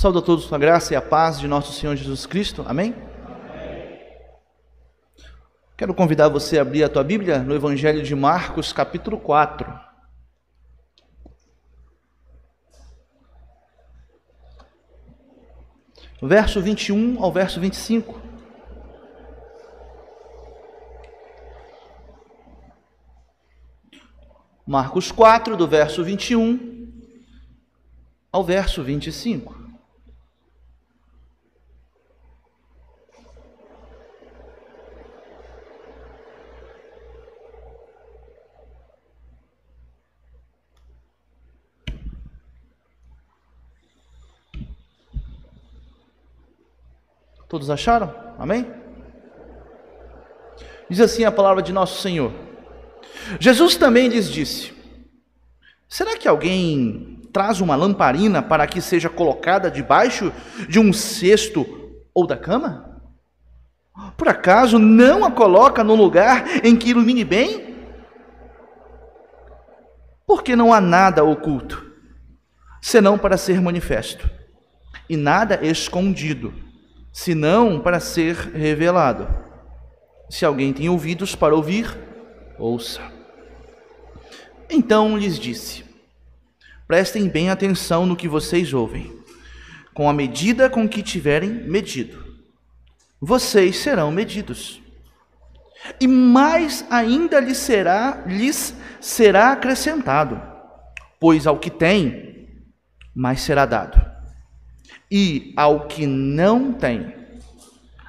Saúde a todos com a graça e a paz de nosso Senhor Jesus Cristo. Amém? Quero convidar você a abrir a tua Bíblia no Evangelho de Marcos, capítulo 4. Verso 21 ao verso 25. Marcos 4, do verso 21 ao verso 25. Todos acharam? Amém? Diz assim a palavra de nosso Senhor. Jesus também lhes disse: Será que alguém traz uma lamparina para que seja colocada debaixo de um cesto ou da cama? Por acaso não a coloca no lugar em que ilumine bem? Porque não há nada oculto, senão para ser manifesto, e nada escondido senão para ser revelado. Se alguém tem ouvidos para ouvir, ouça. Então lhes disse: Prestem bem atenção no que vocês ouvem. Com a medida com que tiverem medido, vocês serão medidos. E mais ainda lhes será, lhes será acrescentado, pois ao que tem, mais será dado e ao que não tem,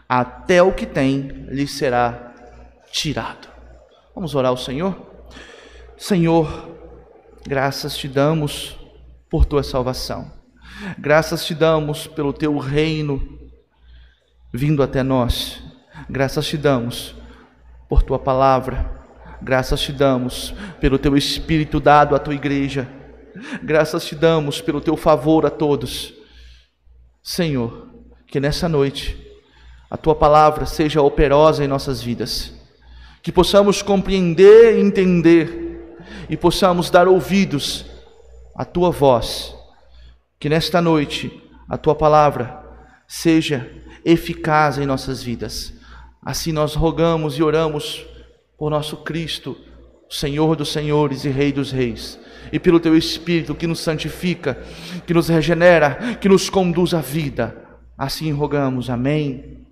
até o que tem lhe será tirado. Vamos orar ao Senhor? Senhor, graças te damos por tua salvação. Graças te damos pelo teu reino vindo até nós. Graças te damos por tua palavra. Graças te damos pelo teu espírito dado à tua igreja. Graças te damos pelo teu favor a todos. Senhor, que nessa noite a tua palavra seja operosa em nossas vidas, que possamos compreender e entender e possamos dar ouvidos à tua voz, que nesta noite a tua palavra seja eficaz em nossas vidas. Assim nós rogamos e oramos por nosso Cristo, Senhor dos Senhores e Rei dos Reis e pelo teu Espírito que nos santifica, que nos regenera, que nos conduz à vida. Assim rogamos, amém.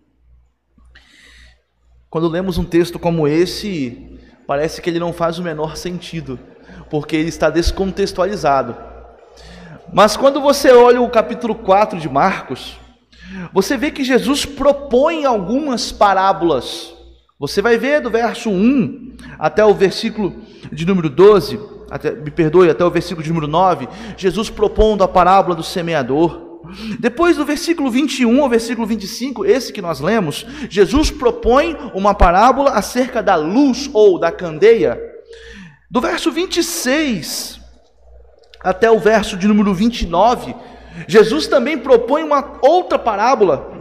Quando lemos um texto como esse, parece que ele não faz o menor sentido, porque ele está descontextualizado. Mas quando você olha o capítulo 4 de Marcos, você vê que Jesus propõe algumas parábolas. Você vai ver do verso 1 até o versículo de número 12 até, me perdoe, até o versículo de número 9, Jesus propondo a parábola do semeador. Depois do versículo 21 ao versículo 25, esse que nós lemos, Jesus propõe uma parábola acerca da luz ou da candeia. Do verso 26 até o verso de número 29, Jesus também propõe uma outra parábola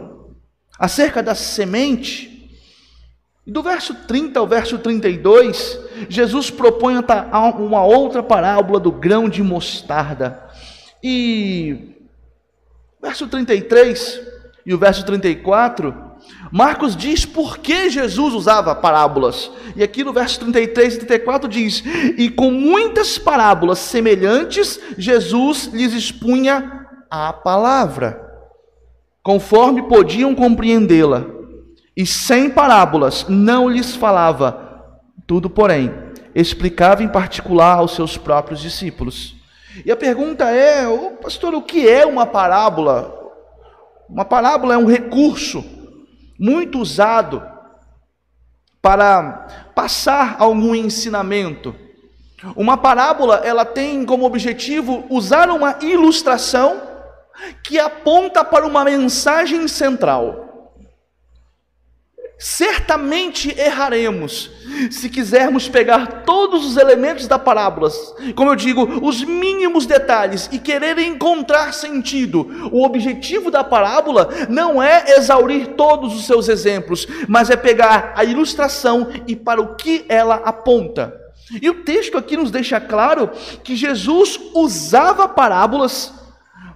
acerca da semente. E do verso 30 ao verso 32, Jesus propõe uma outra parábola do grão de mostarda. E verso 33 e o verso 34, Marcos diz por que Jesus usava parábolas. E aqui no verso 33 e 34 diz: E com muitas parábolas semelhantes, Jesus lhes expunha a palavra, conforme podiam compreendê-la e sem parábolas não lhes falava, tudo, porém, explicava em particular aos seus próprios discípulos. E a pergunta é, oh, pastor, o que é uma parábola? Uma parábola é um recurso muito usado para passar algum ensinamento. Uma parábola, ela tem como objetivo usar uma ilustração que aponta para uma mensagem central. Certamente erraremos se quisermos pegar todos os elementos da parábola, como eu digo, os mínimos detalhes e querer encontrar sentido. O objetivo da parábola não é exaurir todos os seus exemplos, mas é pegar a ilustração e para o que ela aponta. E o texto aqui nos deixa claro que Jesus usava parábolas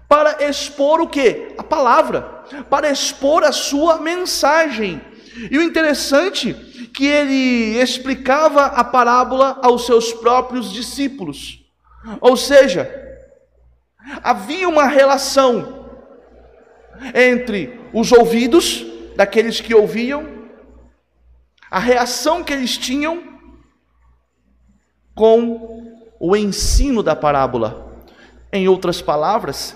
para expor o que? a palavra, para expor a sua mensagem. E o interessante que ele explicava a parábola aos seus próprios discípulos. Ou seja, havia uma relação entre os ouvidos daqueles que ouviam, a reação que eles tinham com o ensino da parábola. Em outras palavras,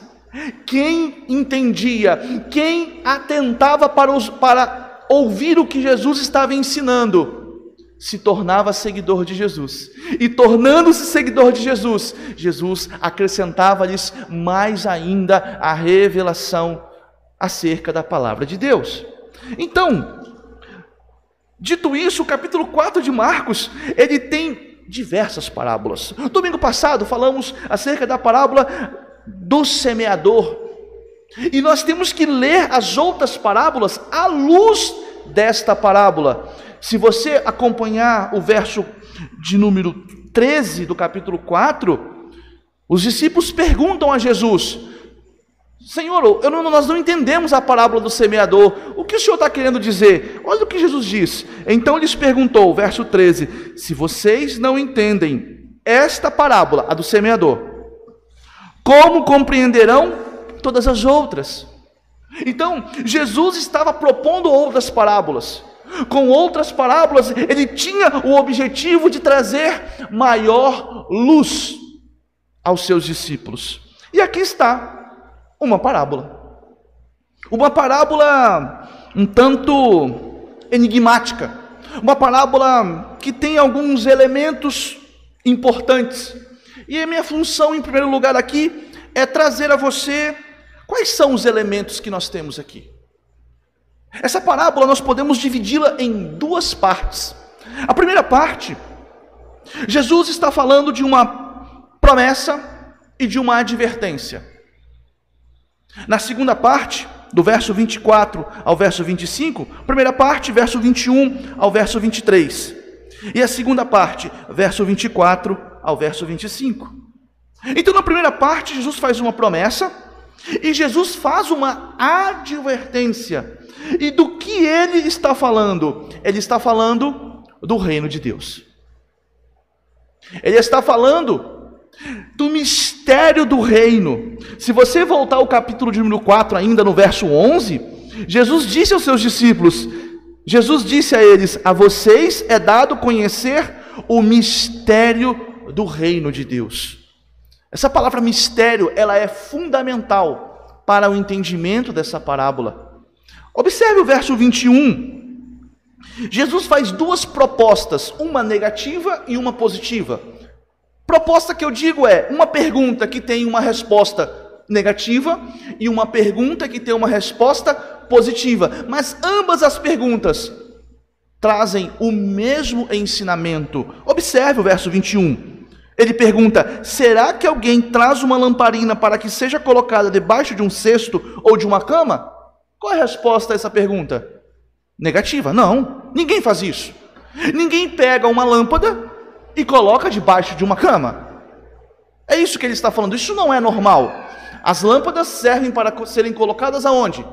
quem entendia, quem atentava para, os, para ouvir o que Jesus estava ensinando, se tornava seguidor de Jesus. E tornando-se seguidor de Jesus, Jesus acrescentava-lhes mais ainda a revelação acerca da palavra de Deus. Então, dito isso, o capítulo 4 de Marcos, ele tem diversas parábolas. Domingo passado falamos acerca da parábola do semeador. E nós temos que ler as outras parábolas à luz desta parábola. Se você acompanhar o verso de número 13 do capítulo 4, os discípulos perguntam a Jesus: Senhor, não, nós não entendemos a parábola do semeador. O que o Senhor está querendo dizer? Olha o que Jesus diz. Então lhes perguntou, verso 13: Se vocês não entendem esta parábola, a do semeador, como compreenderão todas as outras? Então, Jesus estava propondo outras parábolas. Com outras parábolas, ele tinha o objetivo de trazer maior luz aos seus discípulos. E aqui está uma parábola. Uma parábola um tanto enigmática. Uma parábola que tem alguns elementos importantes. E a minha função, em primeiro lugar, aqui é trazer a você quais são os elementos que nós temos aqui. Essa parábola nós podemos dividi-la em duas partes. A primeira parte, Jesus está falando de uma promessa e de uma advertência. Na segunda parte, do verso 24 ao verso 25, primeira parte, verso 21 ao verso 23. E a segunda parte, verso 24 ao verso 25. Então, na primeira parte, Jesus faz uma promessa e Jesus faz uma advertência. E do que ele está falando? Ele está falando do reino de Deus. Ele está falando do mistério do reino. Se você voltar ao capítulo de número 4, ainda no verso 11, Jesus disse aos seus discípulos: Jesus disse a eles: A vocês é dado conhecer o mistério do reino de Deus. Essa palavra mistério, ela é fundamental para o entendimento dessa parábola. Observe o verso 21. Jesus faz duas propostas, uma negativa e uma positiva. Proposta que eu digo é uma pergunta que tem uma resposta negativa e uma pergunta que tem uma resposta positiva. Mas ambas as perguntas trazem o mesmo ensinamento. Observe o verso 21. Ele pergunta: será que alguém traz uma lamparina para que seja colocada debaixo de um cesto ou de uma cama? Qual é a resposta a essa pergunta? Negativa. Não, ninguém faz isso. Ninguém pega uma lâmpada e coloca debaixo de uma cama. É isso que ele está falando. Isso não é normal. As lâmpadas servem para serem colocadas aonde?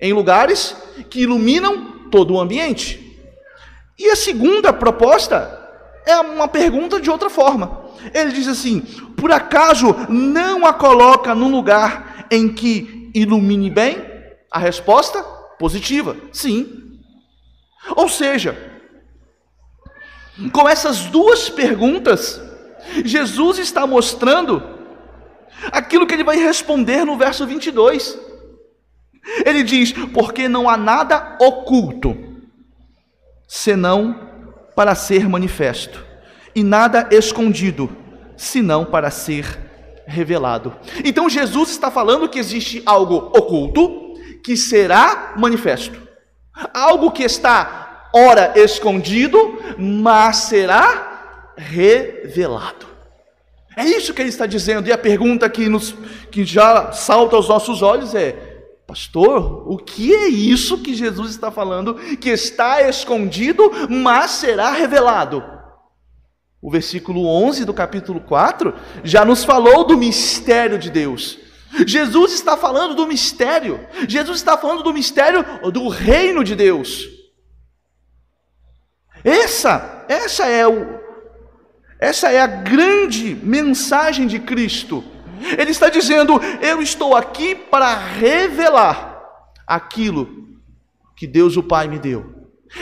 Em lugares que iluminam todo o ambiente. E a segunda proposta é uma pergunta de outra forma. Ele diz assim: por acaso não a coloca num lugar em que ilumine bem? A resposta positiva, sim. Ou seja, com essas duas perguntas, Jesus está mostrando aquilo que ele vai responder no verso 22. Ele diz: Porque não há nada oculto, senão para ser manifesto, e nada escondido, senão para ser revelado. Então Jesus está falando que existe algo oculto, que será manifesto. Algo que está ora escondido, mas será revelado. É isso que ele está dizendo. E a pergunta que, nos, que já salta aos nossos olhos é: Pastor, o que é isso que Jesus está falando que está escondido, mas será revelado? O versículo 11 do capítulo 4 já nos falou do mistério de Deus. Jesus está falando do mistério. Jesus está falando do mistério do reino de Deus. Essa, essa é o, essa é a grande mensagem de Cristo. Ele está dizendo: Eu estou aqui para revelar aquilo que Deus o Pai me deu.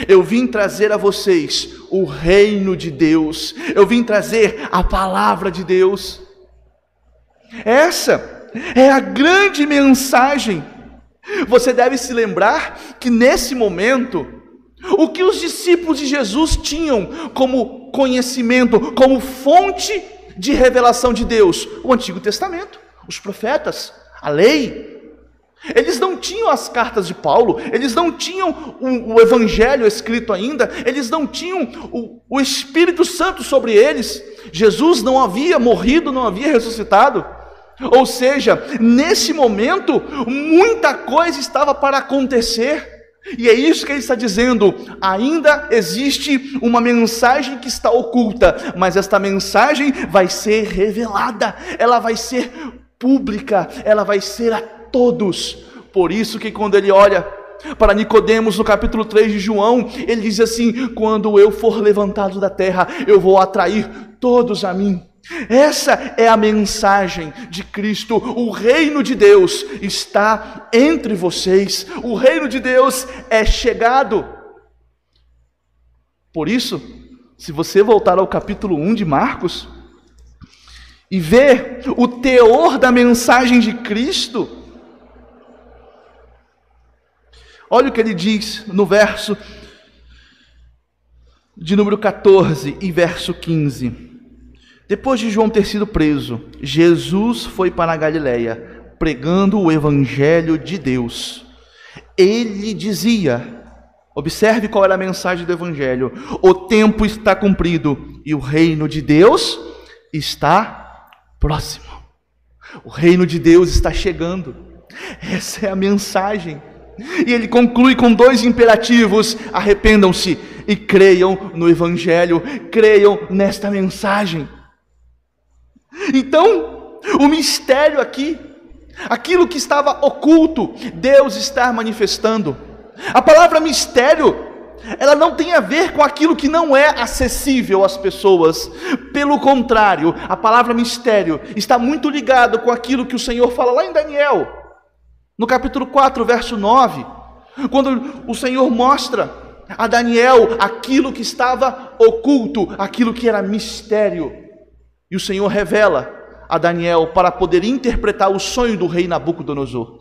Eu vim trazer a vocês o reino de Deus. Eu vim trazer a palavra de Deus. Essa é a grande mensagem. Você deve se lembrar que nesse momento, o que os discípulos de Jesus tinham como conhecimento, como fonte de revelação de Deus? O Antigo Testamento, os profetas, a lei. Eles não tinham as cartas de Paulo, eles não tinham o, o Evangelho escrito ainda, eles não tinham o, o Espírito Santo sobre eles. Jesus não havia morrido, não havia ressuscitado. Ou seja, nesse momento, muita coisa estava para acontecer. E é isso que ele está dizendo. Ainda existe uma mensagem que está oculta, mas esta mensagem vai ser revelada, ela vai ser pública, ela vai ser todos. Por isso que quando ele olha para Nicodemos no capítulo 3 de João, ele diz assim: "Quando eu for levantado da terra, eu vou atrair todos a mim". Essa é a mensagem de Cristo. O reino de Deus está entre vocês. O reino de Deus é chegado. Por isso, se você voltar ao capítulo 1 de Marcos e ver o teor da mensagem de Cristo, olha o que ele diz no verso de número 14 e verso 15. Depois de João ter sido preso, Jesus foi para a Galiléia, pregando o evangelho de Deus. Ele dizia: Observe qual era a mensagem do evangelho: O tempo está cumprido e o reino de Deus está próximo. O reino de Deus está chegando. Essa é a mensagem. E ele conclui com dois imperativos: arrependam-se e creiam no Evangelho, creiam nesta mensagem. Então, o mistério aqui, aquilo que estava oculto, Deus está manifestando. A palavra mistério, ela não tem a ver com aquilo que não é acessível às pessoas. Pelo contrário, a palavra mistério está muito ligado com aquilo que o Senhor fala lá em Daniel, no capítulo 4, verso 9, quando o Senhor mostra a Daniel aquilo que estava oculto, aquilo que era mistério. E o Senhor revela a Daniel para poder interpretar o sonho do rei Nabucodonosor.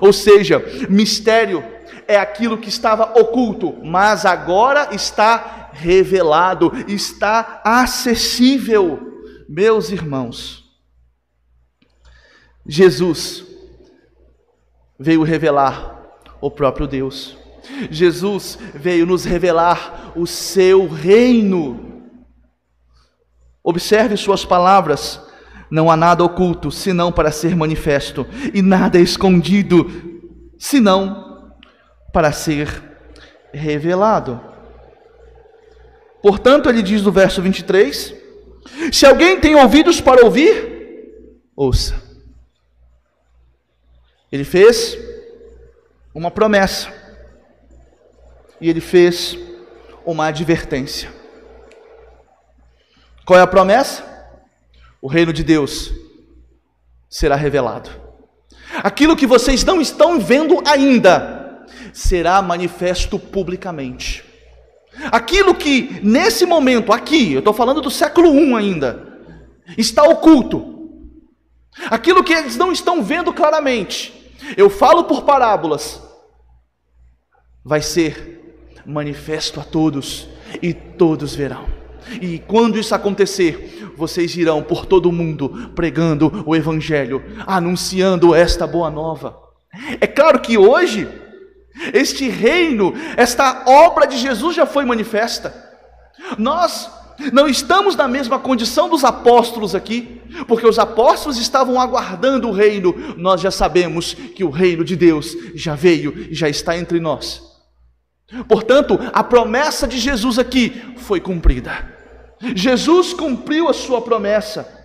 Ou seja, mistério é aquilo que estava oculto, mas agora está revelado, está acessível. Meus irmãos, Jesus veio revelar o próprio Deus. Jesus veio nos revelar o seu reino. Observe suas palavras. Não há nada oculto, senão para ser manifesto, e nada escondido, senão para ser revelado. Portanto, ele diz no verso 23: Se alguém tem ouvidos para ouvir, ouça. Ele fez uma promessa, e ele fez uma advertência. Qual é a promessa? O reino de Deus será revelado. Aquilo que vocês não estão vendo ainda será manifesto publicamente. Aquilo que nesse momento, aqui, eu estou falando do século I ainda, está oculto. Aquilo que eles não estão vendo claramente, eu falo por parábolas, vai ser manifesto a todos e todos verão. E quando isso acontecer, vocês irão por todo o mundo pregando o Evangelho, anunciando esta boa nova. É claro que hoje, este reino, esta obra de Jesus já foi manifesta. Nós não estamos na mesma condição dos apóstolos aqui, porque os apóstolos estavam aguardando o reino. Nós já sabemos que o reino de Deus já veio e já está entre nós. Portanto, a promessa de Jesus aqui foi cumprida. Jesus cumpriu a sua promessa.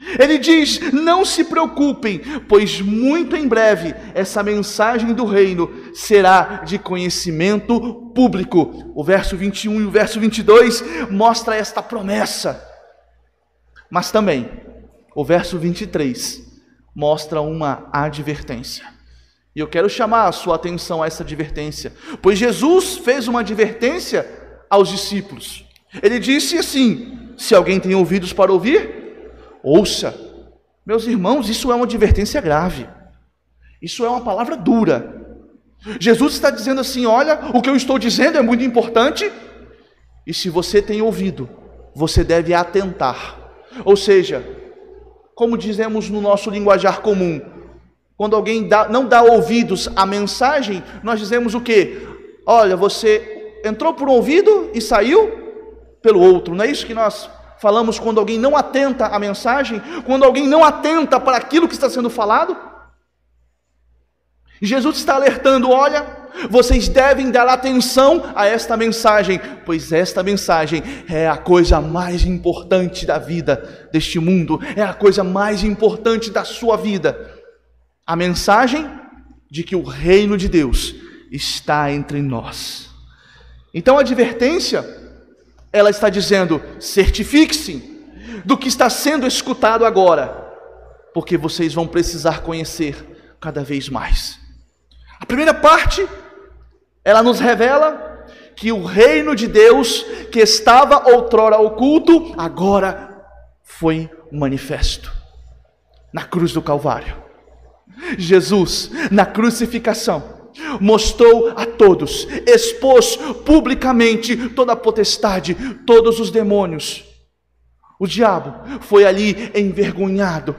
Ele diz: Não se preocupem, pois muito em breve essa mensagem do reino será de conhecimento público. O verso 21 e o verso 22 mostra esta promessa. Mas também, o verso 23 mostra uma advertência. E eu quero chamar a sua atenção a essa advertência, pois Jesus fez uma advertência aos discípulos. Ele disse assim: Se alguém tem ouvidos para ouvir, ouça. Meus irmãos, isso é uma advertência grave. Isso é uma palavra dura. Jesus está dizendo assim: olha, o que eu estou dizendo é muito importante, e se você tem ouvido, você deve atentar. Ou seja, como dizemos no nosso linguajar comum, quando alguém dá, não dá ouvidos à mensagem, nós dizemos o quê? Olha, você entrou por um ouvido e saiu pelo outro, não é isso que nós falamos quando alguém não atenta à mensagem, quando alguém não atenta para aquilo que está sendo falado. Jesus está alertando: olha, vocês devem dar atenção a esta mensagem, pois esta mensagem é a coisa mais importante da vida deste mundo, é a coisa mais importante da sua vida. A mensagem de que o reino de Deus está entre nós. Então a advertência ela está dizendo: certifique-se do que está sendo escutado agora, porque vocês vão precisar conhecer cada vez mais. A primeira parte, ela nos revela que o reino de Deus, que estava outrora oculto, agora foi manifesto na cruz do Calvário. Jesus, na crucificação, mostrou a todos, expôs publicamente toda a potestade, todos os demônios. O diabo foi ali envergonhado,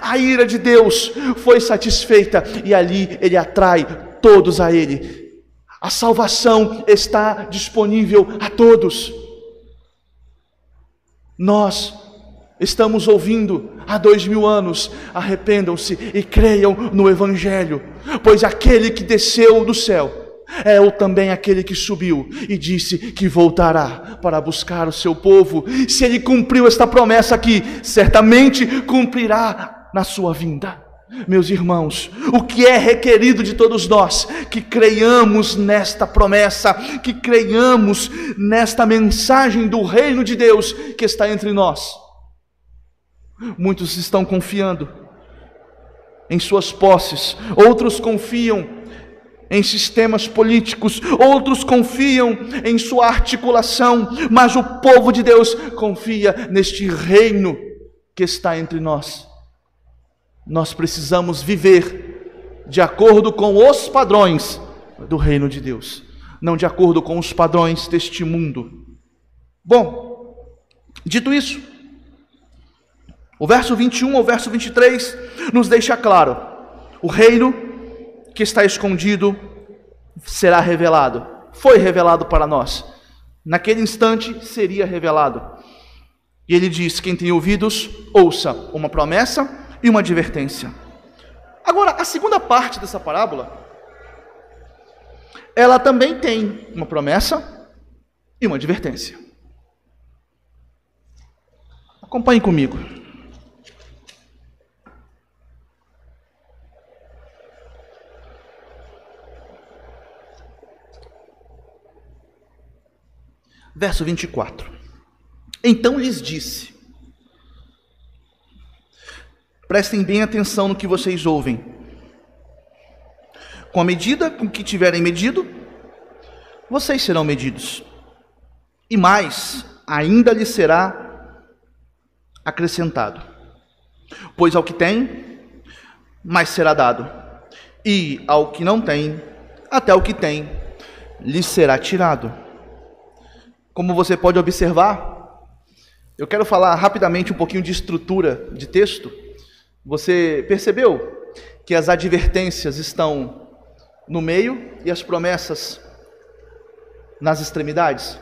a ira de Deus foi satisfeita e ali ele atrai todos a ele. A salvação está disponível a todos. Nós estamos ouvindo há dois mil anos, arrependam-se e creiam no Evangelho, pois aquele que desceu do céu é o também aquele que subiu e disse que voltará para buscar o seu povo. Se ele cumpriu esta promessa aqui, certamente cumprirá na sua vinda. Meus irmãos, o que é requerido de todos nós? Que creiamos nesta promessa, que creiamos nesta mensagem do reino de Deus que está entre nós Muitos estão confiando em suas posses, outros confiam em sistemas políticos, outros confiam em sua articulação, mas o povo de Deus confia neste reino que está entre nós. Nós precisamos viver de acordo com os padrões do reino de Deus, não de acordo com os padrões deste mundo. Bom, dito isso, o verso 21 ao verso 23 nos deixa claro: o reino que está escondido será revelado. Foi revelado para nós. Naquele instante seria revelado. E ele diz: quem tem ouvidos, ouça uma promessa e uma advertência. Agora, a segunda parte dessa parábola, ela também tem uma promessa e uma advertência. Acompanhe comigo. Verso 24. Então lhes disse: Prestem bem atenção no que vocês ouvem. Com a medida com que tiverem medido, vocês serão medidos. E mais, ainda lhes será acrescentado. Pois ao que tem, mais será dado. E ao que não tem, até o que tem, lhes será tirado. Como você pode observar, eu quero falar rapidamente um pouquinho de estrutura de texto. Você percebeu que as advertências estão no meio e as promessas nas extremidades?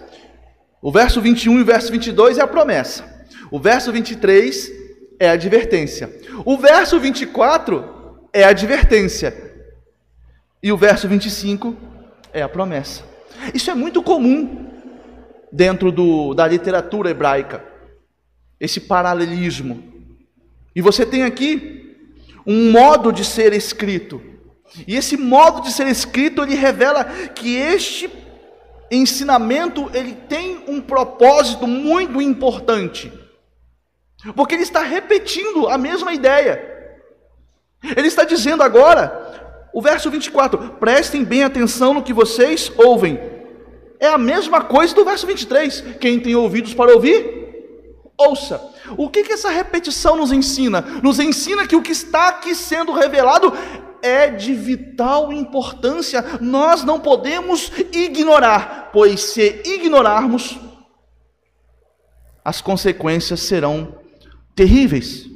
O verso 21 e o verso 22 é a promessa. O verso 23 é a advertência. O verso 24 é a advertência. E o verso 25 é a promessa. Isso é muito comum dentro do, da literatura hebraica. Esse paralelismo E você tem aqui um modo de ser escrito. E esse modo de ser escrito, ele revela que este ensinamento, ele tem um propósito muito importante. Porque ele está repetindo a mesma ideia. Ele está dizendo agora, o verso 24: prestem bem atenção no que vocês ouvem. É a mesma coisa do verso 23. Quem tem ouvidos para ouvir, ouça. O que, que essa repetição nos ensina? Nos ensina que o que está aqui sendo revelado é de vital importância. Nós não podemos ignorar, pois se ignorarmos, as consequências serão terríveis.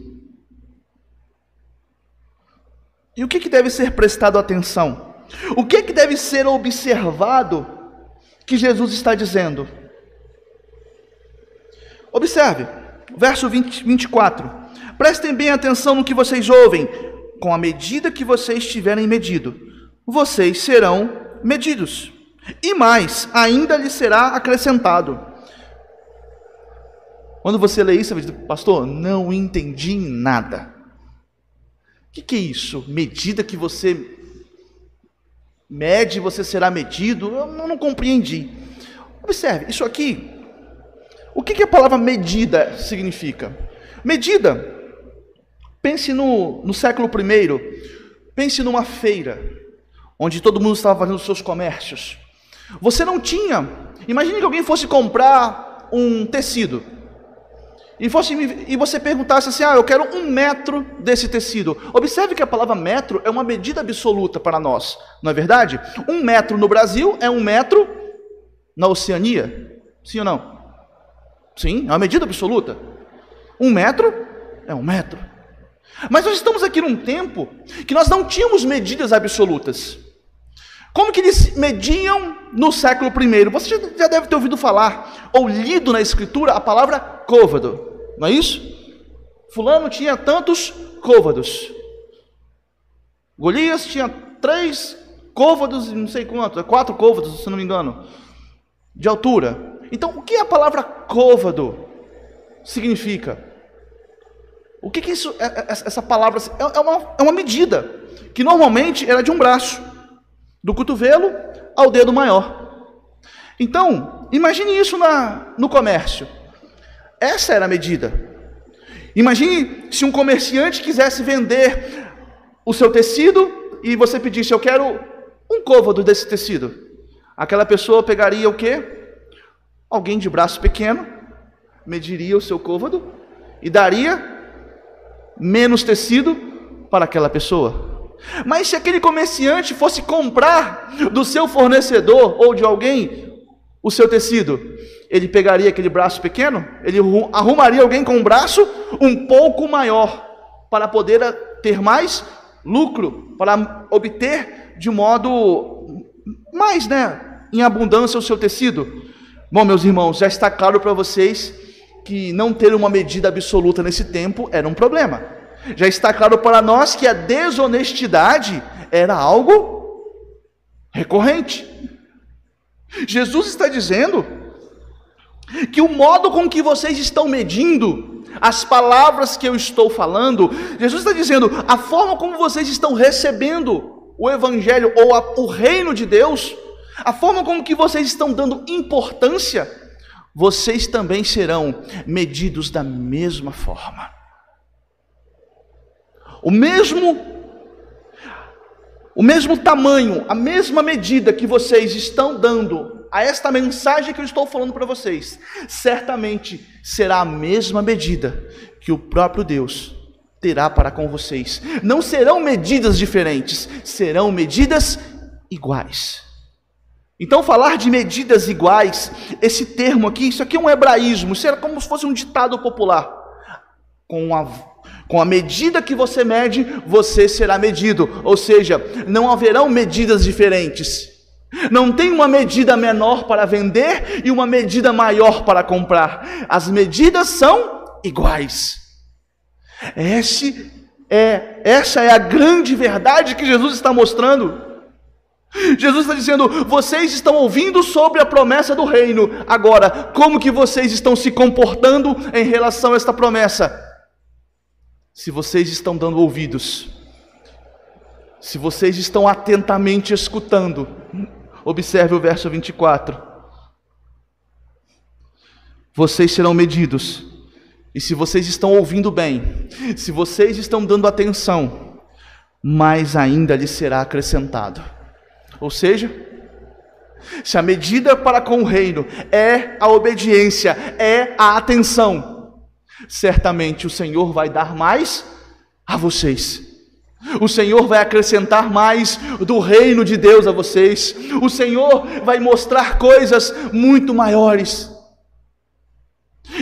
E o que, que deve ser prestado atenção? O que, que deve ser observado que Jesus está dizendo? Observe, verso 20, 24. Prestem bem atenção no que vocês ouvem. Com a medida que vocês tiverem medido, vocês serão medidos. E mais, ainda lhe será acrescentado. Quando você lê isso, você diz, pastor, não entendi nada. O que, que é isso? Medida que você mede, você será medido? Eu não compreendi. Observe, isso aqui, o que, que a palavra medida significa? Medida, pense no, no século I, pense numa feira, onde todo mundo estava fazendo seus comércios. Você não tinha, imagine que alguém fosse comprar um tecido e, fosse, e você perguntasse assim: ah, eu quero um metro desse tecido. Observe que a palavra metro é uma medida absoluta para nós, não é verdade? Um metro no Brasil é um metro na Oceania. Sim ou não? Sim, é uma medida absoluta. Um metro é um metro. Mas nós estamos aqui num tempo que nós não tínhamos medidas absolutas. Como que eles mediam no século I? Você já deve ter ouvido falar ou lido na escritura a palavra côvado, não é isso? Fulano tinha tantos côvados. Golias tinha três côvados, não sei quanto, quatro côvados, se não me engano, de altura. Então, o que a palavra côvado significa? O que, que isso, é, é, essa palavra é uma, é uma medida que normalmente era de um braço do cotovelo ao dedo maior. Então, imagine isso na, no comércio. Essa era a medida. Imagine se um comerciante quisesse vender o seu tecido e você pedisse: Eu quero um côvado desse tecido. Aquela pessoa pegaria o quê? Alguém de braço pequeno, mediria o seu côvado e daria menos tecido para aquela pessoa. Mas se aquele comerciante fosse comprar do seu fornecedor ou de alguém o seu tecido, ele pegaria aquele braço pequeno, ele arrumaria alguém com um braço um pouco maior para poder ter mais lucro, para obter de modo mais, né, em abundância o seu tecido. Bom, meus irmãos, já está claro para vocês que não ter uma medida absoluta nesse tempo era um problema. Já está claro para nós que a desonestidade era algo recorrente. Jesus está dizendo que o modo com que vocês estão medindo as palavras que eu estou falando, Jesus está dizendo, a forma como vocês estão recebendo o Evangelho ou a, o reino de Deus, a forma como que vocês estão dando importância, vocês também serão medidos da mesma forma. O mesmo o mesmo tamanho, a mesma medida que vocês estão dando a esta mensagem que eu estou falando para vocês, certamente será a mesma medida que o próprio Deus terá para com vocês. Não serão medidas diferentes, serão medidas iguais. Então, falar de medidas iguais, esse termo aqui, isso aqui é um hebraísmo, isso era como se fosse um ditado popular. Com a com a medida que você mede, você será medido. Ou seja, não haverão medidas diferentes. Não tem uma medida menor para vender e uma medida maior para comprar. As medidas são iguais. Esse é, essa é a grande verdade que Jesus está mostrando. Jesus está dizendo: vocês estão ouvindo sobre a promessa do reino. Agora, como que vocês estão se comportando em relação a esta promessa? se vocês estão dando ouvidos, se vocês estão atentamente escutando, observe o verso 24. Vocês serão medidos, e se vocês estão ouvindo bem, se vocês estão dando atenção, mais ainda lhes será acrescentado. Ou seja, se a medida para com o reino é a obediência, é a atenção, certamente o Senhor vai dar mais a vocês. O Senhor vai acrescentar mais do reino de Deus a vocês. O Senhor vai mostrar coisas muito maiores.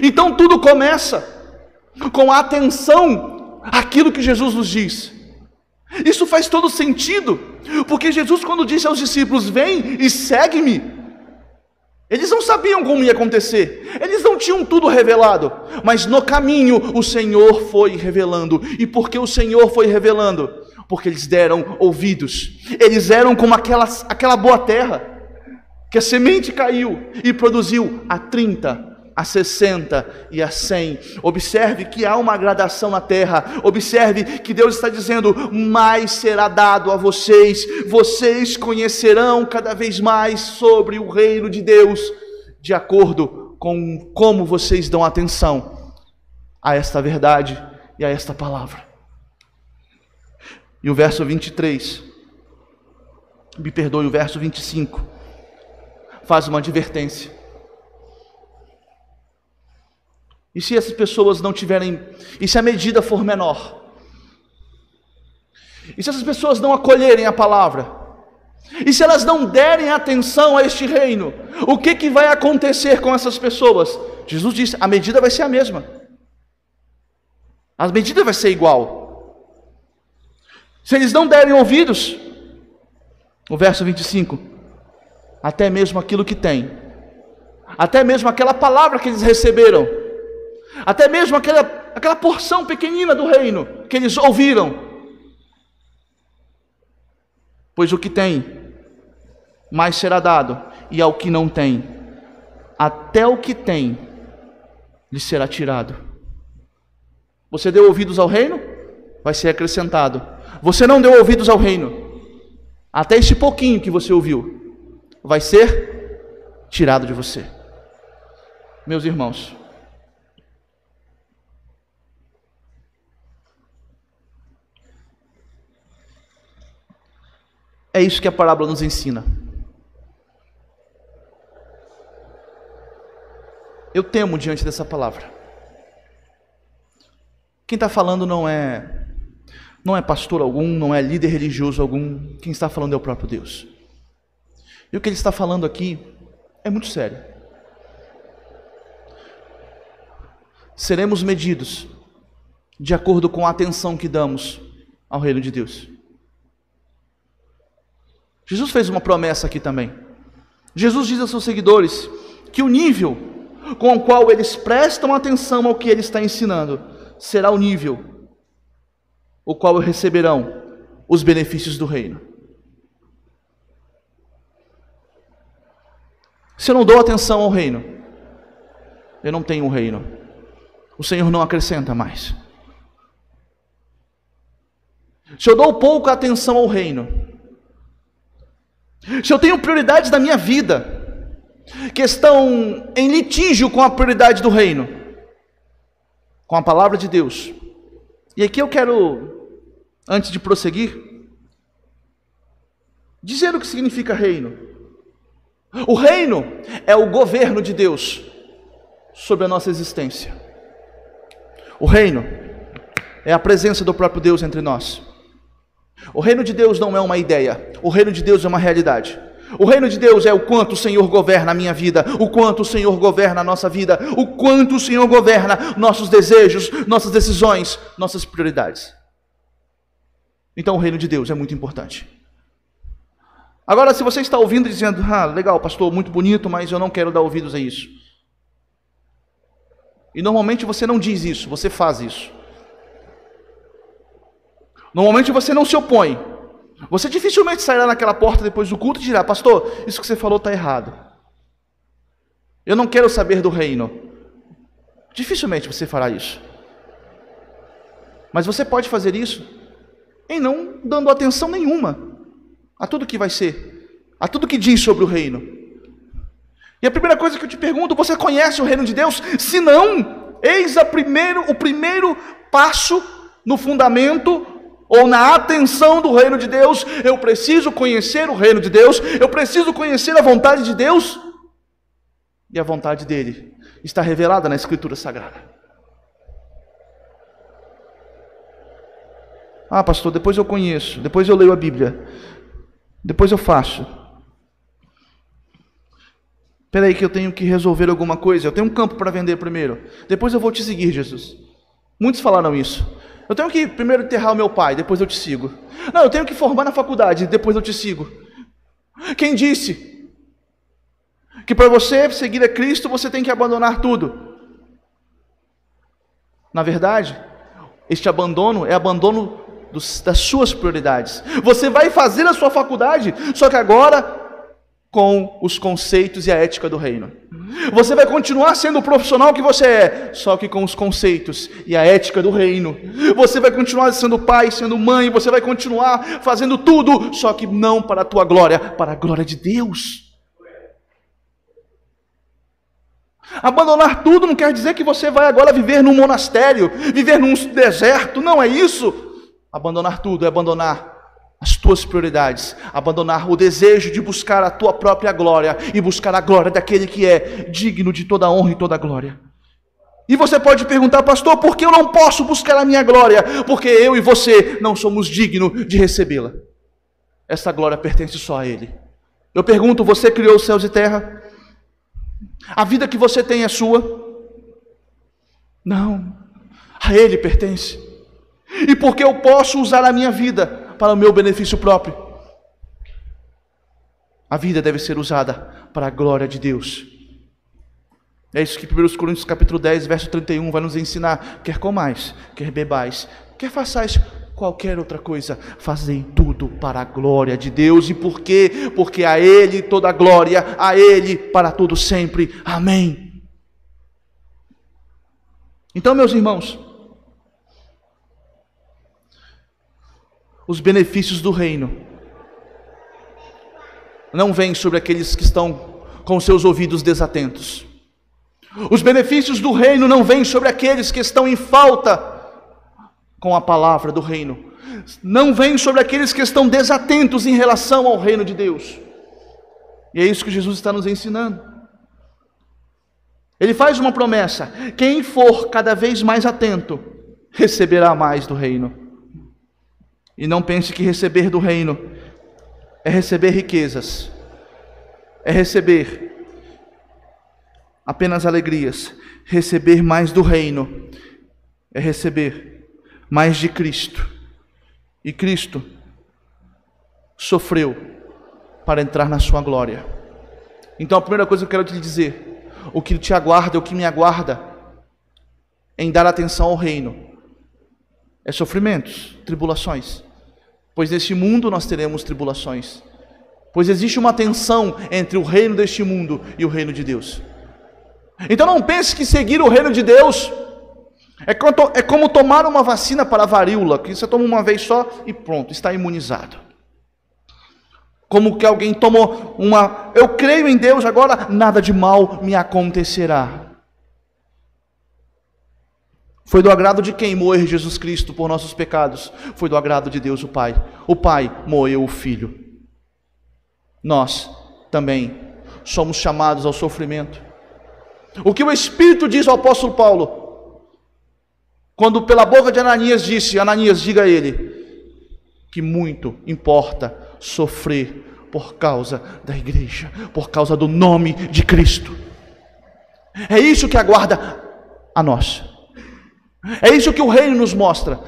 Então tudo começa com a atenção àquilo que Jesus nos diz. Isso faz todo sentido, porque Jesus, quando disse aos discípulos: Vem e segue-me, eles não sabiam como ia acontecer, eles não tinham tudo revelado, mas no caminho o Senhor foi revelando, e porque o Senhor foi revelando? Porque eles deram ouvidos, eles eram como aquela, aquela boa terra, que a semente caiu e produziu a 30, a 60 e a 100. Observe que há uma gradação na terra. Observe que Deus está dizendo: mais será dado a vocês. Vocês conhecerão cada vez mais sobre o reino de Deus, de acordo com como vocês dão atenção a esta verdade e a esta palavra. E o verso 23, me perdoe, o verso 25, faz uma advertência. E se essas pessoas não tiverem, e se a medida for menor? E se essas pessoas não acolherem a palavra? E se elas não derem atenção a este reino? O que, que vai acontecer com essas pessoas? Jesus disse: a medida vai ser a mesma. A medida vai ser igual. Se eles não derem ouvidos, o verso 25, até mesmo aquilo que tem, até mesmo aquela palavra que eles receberam, até mesmo aquela, aquela porção pequenina do reino que eles ouviram. Pois o que tem, mais será dado, e ao que não tem, até o que tem, lhe será tirado. Você deu ouvidos ao reino? Vai ser acrescentado. Você não deu ouvidos ao reino? Até este pouquinho que você ouviu, vai ser tirado de você. Meus irmãos, É isso que a parábola nos ensina. Eu temo diante dessa palavra. Quem está falando não é não é pastor algum, não é líder religioso algum. Quem está falando é o próprio Deus. E o que ele está falando aqui é muito sério. Seremos medidos de acordo com a atenção que damos ao reino de Deus. Jesus fez uma promessa aqui também. Jesus diz aos seus seguidores que o nível com o qual eles prestam atenção ao que ele está ensinando será o nível o qual receberão os benefícios do reino. Se eu não dou atenção ao reino, eu não tenho um reino. O Senhor não acrescenta mais. Se eu dou pouca atenção ao reino, se eu tenho prioridades na minha vida que estão em litígio com a prioridade do reino, com a palavra de Deus. E aqui eu quero, antes de prosseguir, dizer o que significa reino. O reino é o governo de Deus sobre a nossa existência. O reino é a presença do próprio Deus entre nós. O reino de Deus não é uma ideia, o reino de Deus é uma realidade. O reino de Deus é o quanto o Senhor governa a minha vida, o quanto o Senhor governa a nossa vida, o quanto o Senhor governa nossos desejos, nossas decisões, nossas prioridades. Então o reino de Deus é muito importante. Agora, se você está ouvindo dizendo, ah, legal, pastor, muito bonito, mas eu não quero dar ouvidos a isso. E normalmente você não diz isso, você faz isso. Normalmente você não se opõe. Você dificilmente sairá naquela porta depois do culto e dirá: Pastor, isso que você falou está errado. Eu não quero saber do reino. Dificilmente você fará isso. Mas você pode fazer isso em não dando atenção nenhuma a tudo que vai ser, a tudo que diz sobre o reino. E a primeira coisa que eu te pergunto, você conhece o reino de Deus? Se não, eis primeiro, o primeiro passo no fundamento ou na atenção do reino de Deus. Eu preciso conhecer o reino de Deus, eu preciso conhecer a vontade de Deus. E a vontade dele está revelada na Escritura Sagrada. Ah, pastor, depois eu conheço, depois eu leio a Bíblia, depois eu faço. Espera aí que eu tenho que resolver alguma coisa, eu tenho um campo para vender primeiro, depois eu vou te seguir, Jesus. Muitos falaram isso. Eu tenho que primeiro enterrar o meu pai, depois eu te sigo. Não, eu tenho que formar na faculdade, depois eu te sigo. Quem disse que para você seguir a Cristo você tem que abandonar tudo? Na verdade, este abandono é abandono dos, das suas prioridades. Você vai fazer a sua faculdade, só que agora com os conceitos e a ética do reino. Você vai continuar sendo o profissional que você é, só que com os conceitos e a ética do reino. Você vai continuar sendo pai, sendo mãe, você vai continuar fazendo tudo, só que não para a tua glória, para a glória de Deus. Abandonar tudo não quer dizer que você vai agora viver num monastério, viver num deserto, não é isso. Abandonar tudo é abandonar as tuas prioridades, abandonar o desejo de buscar a tua própria glória e buscar a glória daquele que é digno de toda honra e toda glória. E você pode perguntar, pastor, por que eu não posso buscar a minha glória? Porque eu e você não somos dignos de recebê-la. Essa glória pertence só a Ele. Eu pergunto, você criou os céus e terra? A vida que você tem é sua? Não, a Ele pertence. E porque eu posso usar a minha vida para o meu benefício próprio. A vida deve ser usada para a glória de Deus. É isso que 1 Coríntios capítulo 10, verso 31 vai nos ensinar. Quer comais, quer bebais, quer façais qualquer outra coisa, fazem tudo para a glória de Deus. E por quê? Porque a Ele toda a glória, a Ele para todo sempre. Amém. Então, meus irmãos, os benefícios do reino não vêm sobre aqueles que estão com seus ouvidos desatentos. Os benefícios do reino não vêm sobre aqueles que estão em falta com a palavra do reino. Não vêm sobre aqueles que estão desatentos em relação ao reino de Deus. E é isso que Jesus está nos ensinando. Ele faz uma promessa: quem for cada vez mais atento, receberá mais do reino. E não pense que receber do reino é receber riquezas, é receber apenas alegrias. Receber mais do reino é receber mais de Cristo. E Cristo sofreu para entrar na sua glória. Então a primeira coisa que eu quero te dizer, o que te aguarda, o que me aguarda em dar atenção ao reino é sofrimentos, tribulações. Pois neste mundo nós teremos tribulações. Pois existe uma tensão entre o reino deste mundo e o reino de Deus. Então não pense que seguir o reino de Deus é como tomar uma vacina para a varíola, que você toma uma vez só e pronto, está imunizado. Como que alguém tomou uma, eu creio em Deus, agora nada de mal me acontecerá. Foi do agrado de quem morrer Jesus Cristo por nossos pecados? Foi do agrado de Deus o Pai. O Pai moeu o Filho. Nós também somos chamados ao sofrimento. O que o Espírito diz ao apóstolo Paulo, quando pela boca de Ananias disse: Ananias, diga a ele, que muito importa sofrer por causa da igreja, por causa do nome de Cristo. É isso que aguarda a nós. É isso que o reino nos mostra.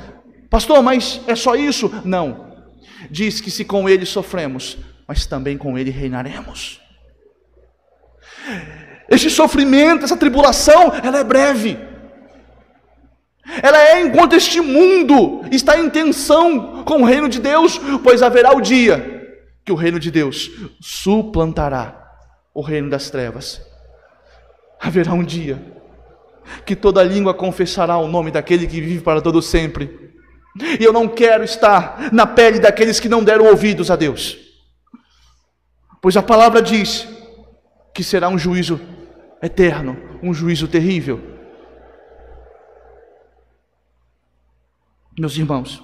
Pastor, mas é só isso? Não. Diz que se com ele sofremos, mas também com ele reinaremos. Este sofrimento, essa tribulação, ela é breve. Ela é enquanto este mundo está em tensão com o reino de Deus, pois haverá o dia que o reino de Deus suplantará o reino das trevas. Haverá um dia que toda língua confessará o nome daquele que vive para todo sempre. E eu não quero estar na pele daqueles que não deram ouvidos a Deus. Pois a palavra diz que será um juízo eterno, um juízo terrível. Meus irmãos,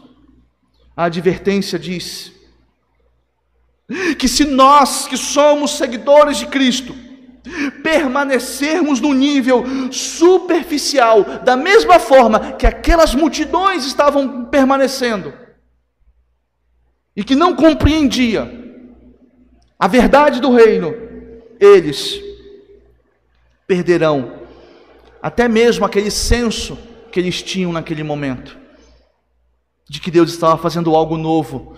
a advertência diz que se nós que somos seguidores de Cristo, permanecermos no nível superficial, da mesma forma que aquelas multidões estavam permanecendo, e que não compreendia a verdade do reino, eles perderão até mesmo aquele senso que eles tinham naquele momento, de que Deus estava fazendo algo novo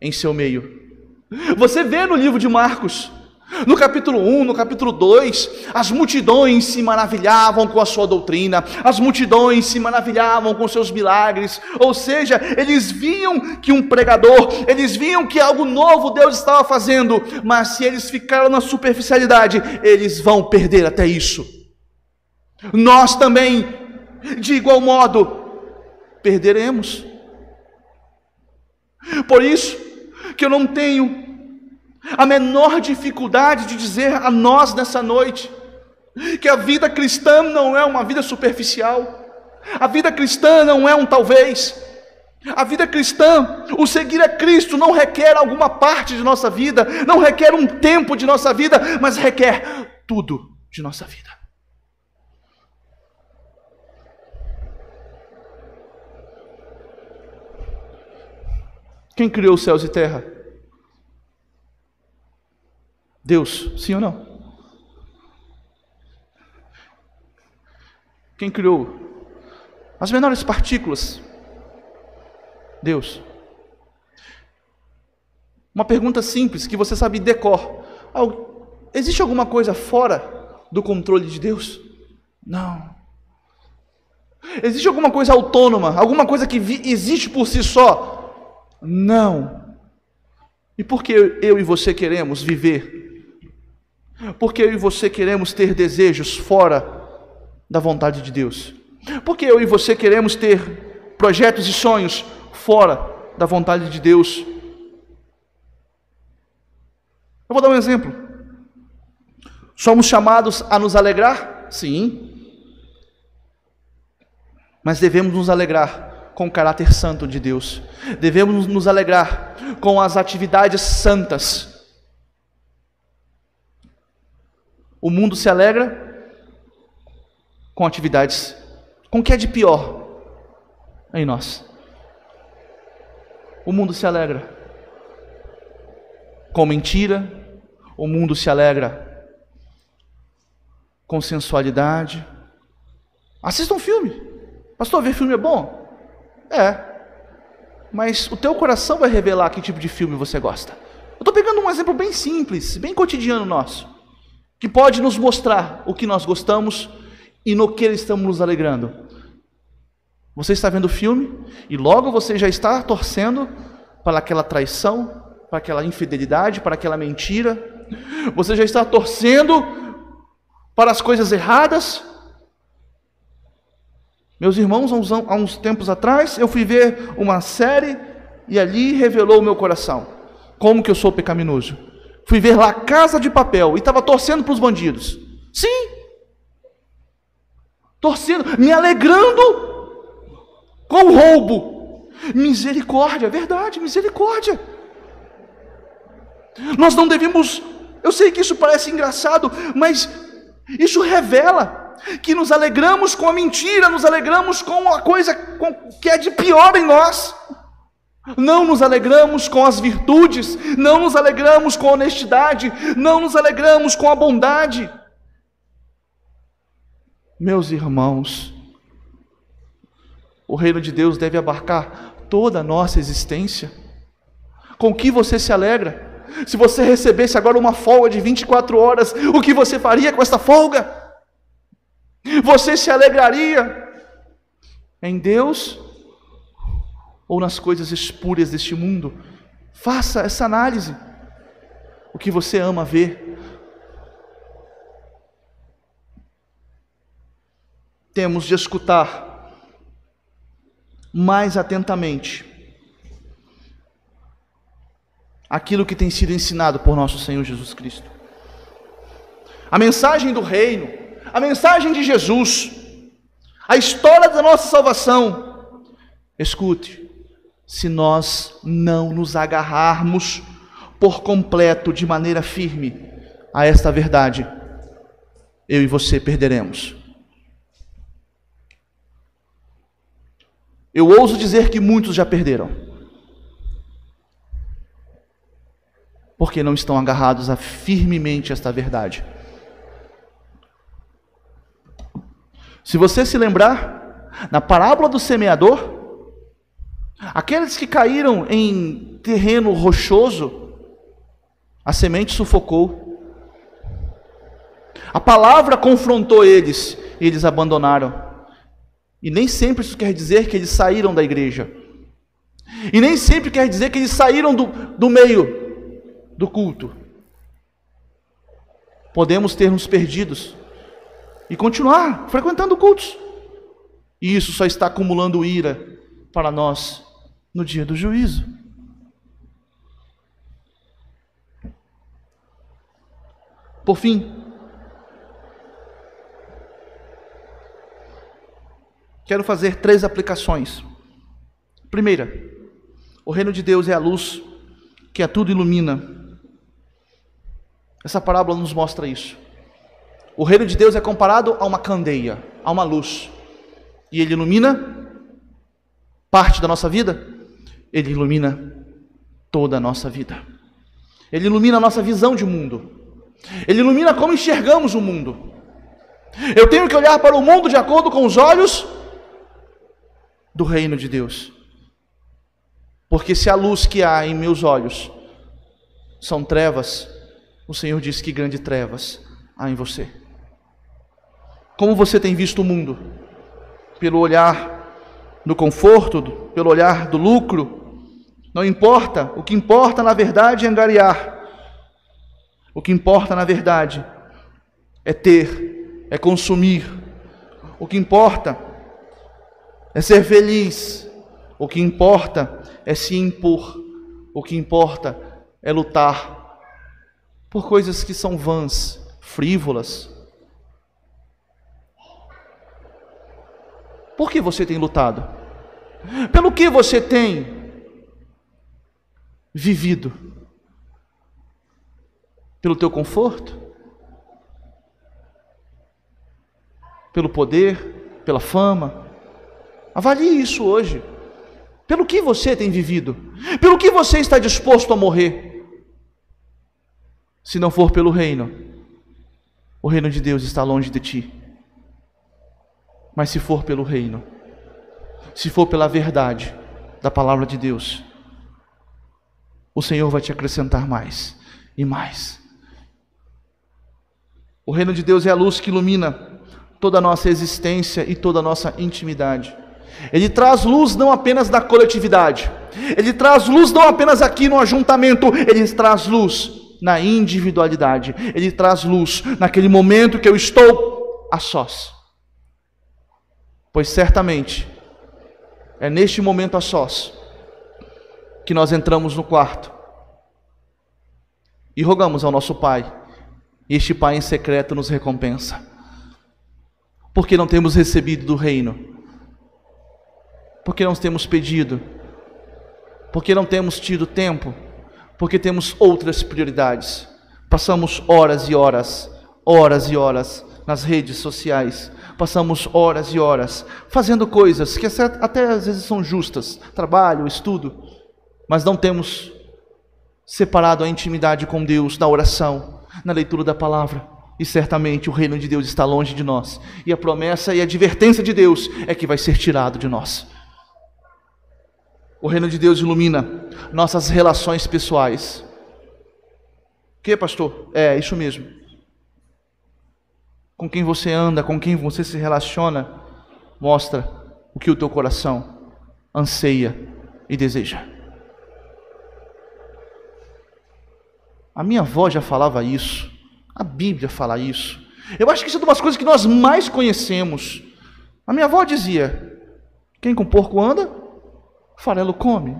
em seu meio. Você vê no livro de Marcos, no capítulo 1, no capítulo 2, as multidões se maravilhavam com a sua doutrina, as multidões se maravilhavam com seus milagres, ou seja, eles viam que um pregador, eles viam que algo novo Deus estava fazendo, mas se eles ficaram na superficialidade, eles vão perder até isso. Nós também, de igual modo, perderemos. Por isso que eu não tenho a menor dificuldade de dizer a nós nessa noite que a vida cristã não é uma vida superficial, a vida cristã não é um talvez. A vida cristã, o seguir a Cristo, não requer alguma parte de nossa vida, não requer um tempo de nossa vida, mas requer tudo de nossa vida. Quem criou os céus e terra? Deus, sim ou não? Quem criou as menores partículas? Deus. Uma pergunta simples que você sabe decor. Existe alguma coisa fora do controle de Deus? Não. Existe alguma coisa autônoma, alguma coisa que existe por si só? Não. E por que eu e você queremos viver porque eu e você queremos ter desejos fora da vontade de Deus? Porque eu e você queremos ter projetos e sonhos fora da vontade de Deus? Eu vou dar um exemplo. Somos chamados a nos alegrar? Sim. Mas devemos nos alegrar com o caráter santo de Deus. Devemos nos alegrar com as atividades santas O mundo se alegra com atividades. Com o que é de pior em nós? O mundo se alegra com mentira, o mundo se alegra com sensualidade. Assista um filme. Pastor, ver filme é bom? É. Mas o teu coração vai revelar que tipo de filme você gosta. Eu estou pegando um exemplo bem simples, bem cotidiano nosso que pode nos mostrar o que nós gostamos e no que estamos nos alegrando. Você está vendo o filme e logo você já está torcendo para aquela traição, para aquela infidelidade, para aquela mentira. Você já está torcendo para as coisas erradas. Meus irmãos, há uns, tempos atrás, eu fui ver uma série e ali revelou o meu coração. Como que eu sou pecaminoso. Fui ver lá Casa de Papel e estava torcendo para os bandidos. Sim. Torcendo, me alegrando com o roubo. Misericórdia, verdade, misericórdia. Nós não devemos, eu sei que isso parece engraçado, mas isso revela que nos alegramos com a mentira, nos alegramos com a coisa que é de pior em nós. Não nos alegramos com as virtudes, não nos alegramos com a honestidade, não nos alegramos com a bondade. Meus irmãos, o reino de Deus deve abarcar toda a nossa existência. Com que você se alegra? Se você recebesse agora uma folga de 24 horas, o que você faria com esta folga? Você se alegraria em Deus ou nas coisas espúrias deste mundo. Faça essa análise. O que você ama ver. Temos de escutar mais atentamente aquilo que tem sido ensinado por nosso Senhor Jesus Cristo. A mensagem do reino, a mensagem de Jesus, a história da nossa salvação. Escute, se nós não nos agarrarmos por completo, de maneira firme, a esta verdade, eu e você perderemos. Eu ouso dizer que muitos já perderam. porque não estão agarrados a firmemente esta verdade. Se você se lembrar, na parábola do semeador, aqueles que caíram em terreno rochoso, a semente sufocou. A palavra confrontou eles e eles abandonaram. E nem sempre isso quer dizer que eles saíram da igreja. E nem sempre quer dizer que eles saíram do, do meio do culto. Podemos ter nos perdidos e continuar frequentando cultos. E isso só está acumulando ira para nós no dia do juízo. Por fim, quero fazer três aplicações. Primeira, o reino de Deus é a luz que a tudo ilumina. Essa parábola nos mostra isso. O reino de Deus é comparado a uma candeia, a uma luz. E ele ilumina parte da nossa vida, ele ilumina toda a nossa vida. Ele ilumina a nossa visão de mundo. Ele ilumina como enxergamos o mundo. Eu tenho que olhar para o mundo de acordo com os olhos do reino de Deus. Porque se a luz que há em meus olhos são trevas, o Senhor diz que grande trevas há em você. Como você tem visto o mundo? Pelo olhar do conforto, pelo olhar do lucro? Não importa, o que importa na verdade é angariar. O que importa na verdade é ter, é consumir. O que importa é ser feliz. O que importa é se impor. O que importa é lutar por coisas que são vãs, frívolas. Por que você tem lutado? Pelo que você tem vivido? Pelo teu conforto? Pelo poder? Pela fama? Avalie isso hoje. Pelo que você tem vivido? Pelo que você está disposto a morrer? Se não for pelo reino, o reino de Deus está longe de ti. Mas se for pelo reino, se for pela verdade da palavra de Deus, o Senhor vai te acrescentar mais e mais. O reino de Deus é a luz que ilumina toda a nossa existência e toda a nossa intimidade. Ele traz luz não apenas da coletividade, ele traz luz não apenas aqui no ajuntamento, ele traz luz na individualidade, ele traz luz naquele momento que eu estou a sós. Pois certamente é neste momento a sós que nós entramos no quarto e rogamos ao nosso Pai, e este Pai em secreto nos recompensa, porque não temos recebido do reino, porque não temos pedido, porque não temos tido tempo porque temos outras prioridades. Passamos horas e horas, horas e horas nas redes sociais, passamos horas e horas fazendo coisas que até às vezes são justas, trabalho, estudo, mas não temos separado a intimidade com Deus na oração, na leitura da palavra. E certamente o reino de Deus está longe de nós. E a promessa e a advertência de Deus é que vai ser tirado de nós. O reino de Deus ilumina nossas relações pessoais. O que, pastor? É, isso mesmo. Com quem você anda, com quem você se relaciona, mostra o que o teu coração anseia e deseja. A minha avó já falava isso, a Bíblia fala isso. Eu acho que isso é uma das coisas que nós mais conhecemos. A minha avó dizia: quem com porco anda, farelo come.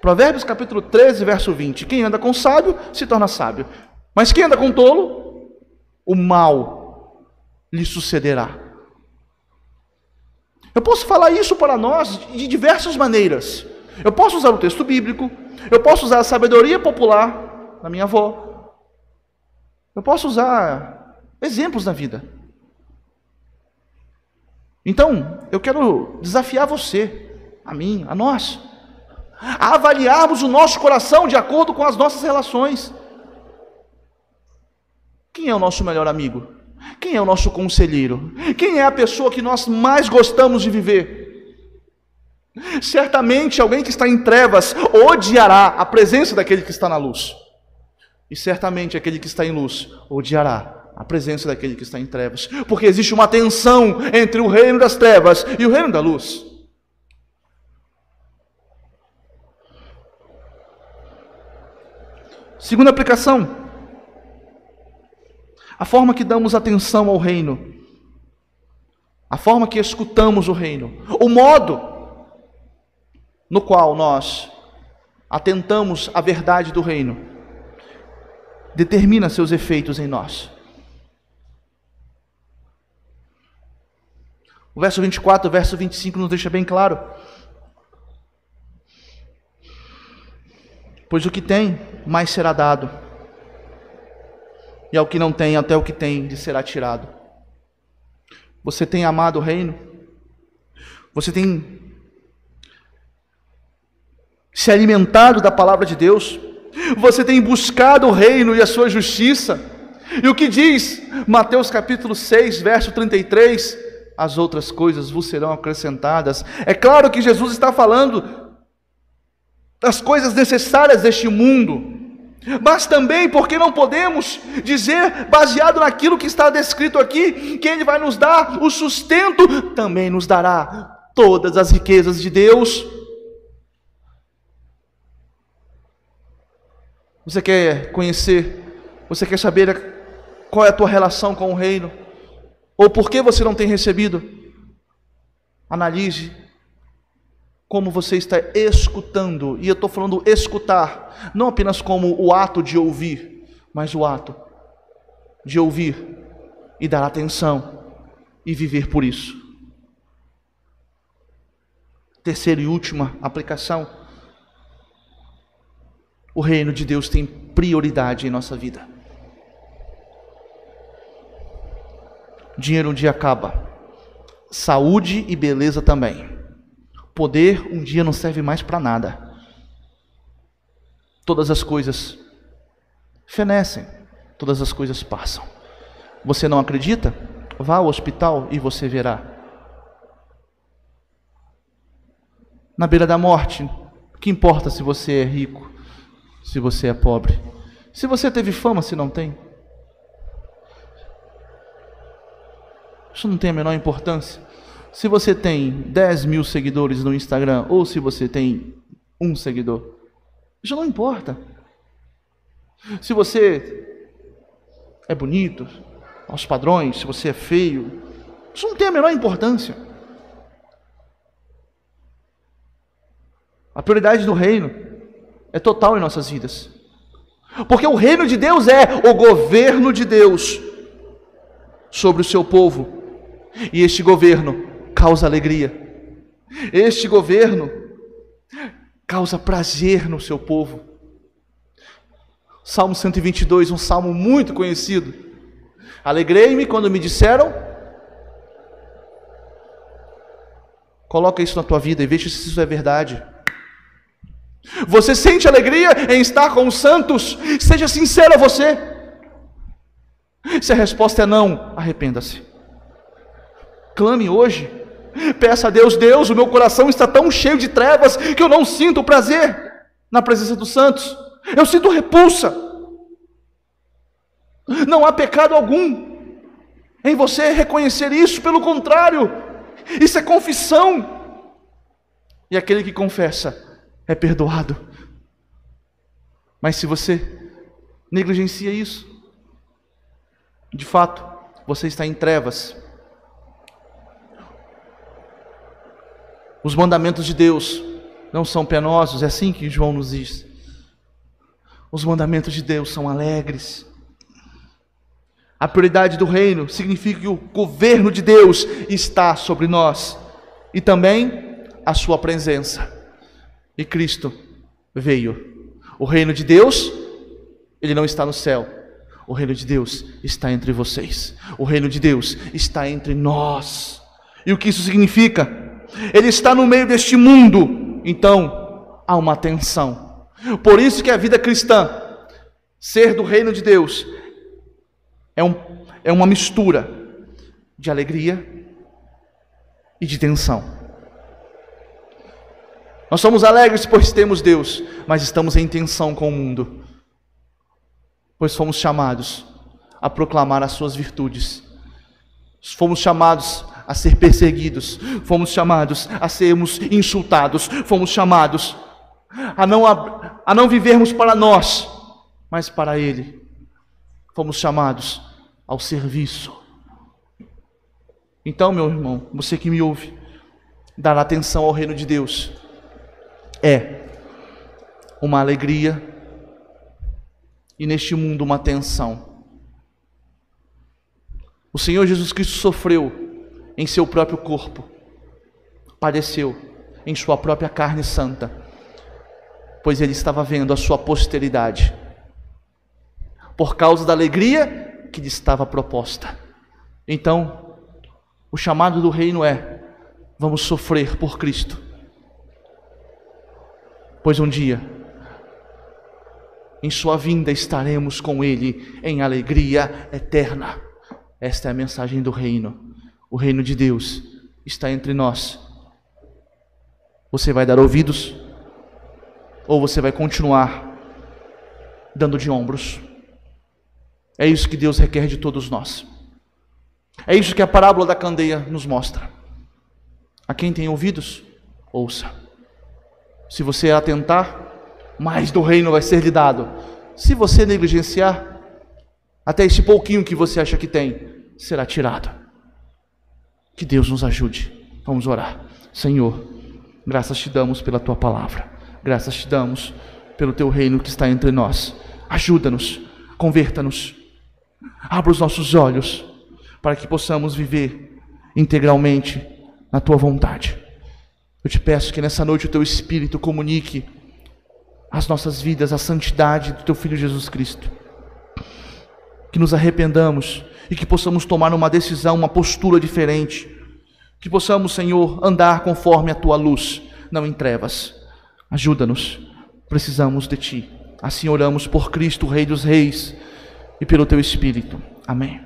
Provérbios capítulo 13, verso 20. Quem anda com sábio se torna sábio. Mas quem anda com tolo, o mal lhe sucederá. Eu posso falar isso para nós de diversas maneiras. Eu posso usar o texto bíblico, eu posso usar a sabedoria popular da minha avó. Eu posso usar exemplos da vida. Então, eu quero desafiar você, a mim, a nós, a avaliarmos o nosso coração de acordo com as nossas relações. Quem é o nosso melhor amigo? Quem é o nosso conselheiro? Quem é a pessoa que nós mais gostamos de viver? Certamente alguém que está em trevas odiará a presença daquele que está na luz. E certamente aquele que está em luz odiará a presença daquele que está em trevas, porque existe uma tensão entre o reino das trevas e o reino da luz. Segunda aplicação: a forma que damos atenção ao reino, a forma que escutamos o reino, o modo no qual nós atentamos à verdade do reino, determina seus efeitos em nós. O verso 24, o verso 25 nos deixa bem claro. Pois o que tem, mais será dado e ao que não tem, até o que tem lhe será tirado. Você tem amado o reino? Você tem se alimentado da palavra de Deus? Você tem buscado o reino e a sua justiça? E o que diz Mateus capítulo 6, verso 33? As outras coisas vos serão acrescentadas. É claro que Jesus está falando das coisas necessárias deste mundo, mas também porque não podemos dizer, baseado naquilo que está descrito aqui, que Ele vai nos dar o sustento, também nos dará todas as riquezas de Deus. Você quer conhecer, você quer saber qual é a tua relação com o reino? Ou por que você não tem recebido? Analise como você está escutando, e eu estou falando escutar, não apenas como o ato de ouvir, mas o ato de ouvir e dar atenção e viver por isso. Terceira e última aplicação: o reino de Deus tem prioridade em nossa vida. Dinheiro um dia acaba, saúde e beleza também. Poder um dia não serve mais para nada. Todas as coisas fenecem, todas as coisas passam. Você não acredita? Vá ao hospital e você verá. Na beira da morte, que importa se você é rico, se você é pobre? Se você teve fama, se não tem? Isso não tem a menor importância se você tem 10 mil seguidores no Instagram ou se você tem um seguidor. Isso não importa. Se você é bonito, aos padrões, se você é feio, isso não tem a menor importância. A prioridade do reino é total em nossas vidas. Porque o reino de Deus é o governo de Deus sobre o seu povo. E este governo causa alegria. Este governo causa prazer no seu povo. Salmo 122, um salmo muito conhecido. Alegrei-me quando me disseram. Coloca isso na tua vida e veja se isso é verdade. Você sente alegria em estar com os santos? Seja sincero a você. Se a resposta é não, arrependa-se. Clame hoje Peça a Deus, Deus, o meu coração está tão cheio de trevas que eu não sinto prazer na presença dos santos. Eu sinto repulsa. Não há pecado algum em você reconhecer isso, pelo contrário, isso é confissão. E aquele que confessa é perdoado. Mas se você negligencia isso, de fato, você está em trevas Os mandamentos de Deus não são penosos, é assim que João nos diz. Os mandamentos de Deus são alegres. A prioridade do reino significa que o governo de Deus está sobre nós e também a sua presença. E Cristo veio. O reino de Deus, ele não está no céu. O reino de Deus está entre vocês. O reino de Deus está entre nós. E o que isso significa? Ele está no meio deste mundo, então há uma tensão. Por isso que a vida cristã, ser do reino de Deus, é, um, é uma mistura de alegria e de tensão. Nós somos alegres pois temos Deus, mas estamos em tensão com o mundo, pois fomos chamados a proclamar as suas virtudes, fomos chamados a ser perseguidos, fomos chamados a sermos insultados, fomos chamados a não, a, a não vivermos para nós, mas para Ele. Fomos chamados ao serviço. Então, meu irmão, você que me ouve, dar atenção ao reino de Deus é uma alegria e neste mundo uma tensão. O Senhor Jesus Cristo sofreu em seu próprio corpo, padeceu em sua própria carne santa, pois ele estava vendo a sua posteridade, por causa da alegria que lhe estava proposta. Então, o chamado do reino é: vamos sofrer por Cristo, pois um dia, em Sua vinda, estaremos com Ele em alegria eterna. Esta é a mensagem do reino. O reino de Deus está entre nós. Você vai dar ouvidos ou você vai continuar dando de ombros? É isso que Deus requer de todos nós. É isso que a parábola da candeia nos mostra. A quem tem ouvidos, ouça. Se você atentar, mais do reino vai ser lhe dado. Se você negligenciar, até esse pouquinho que você acha que tem, será tirado. Que Deus nos ajude. Vamos orar. Senhor, graças te damos pela tua palavra. Graças te damos pelo teu reino que está entre nós. Ajuda-nos, converta-nos. Abra os nossos olhos para que possamos viver integralmente na tua vontade. Eu te peço que nessa noite o teu espírito comunique as nossas vidas a santidade do teu filho Jesus Cristo. Que nos arrependamos e que possamos tomar uma decisão, uma postura diferente. Que possamos, Senhor, andar conforme a tua luz, não em trevas. Ajuda-nos, precisamos de ti. Assim oramos por Cristo, Rei dos Reis, e pelo teu Espírito. Amém.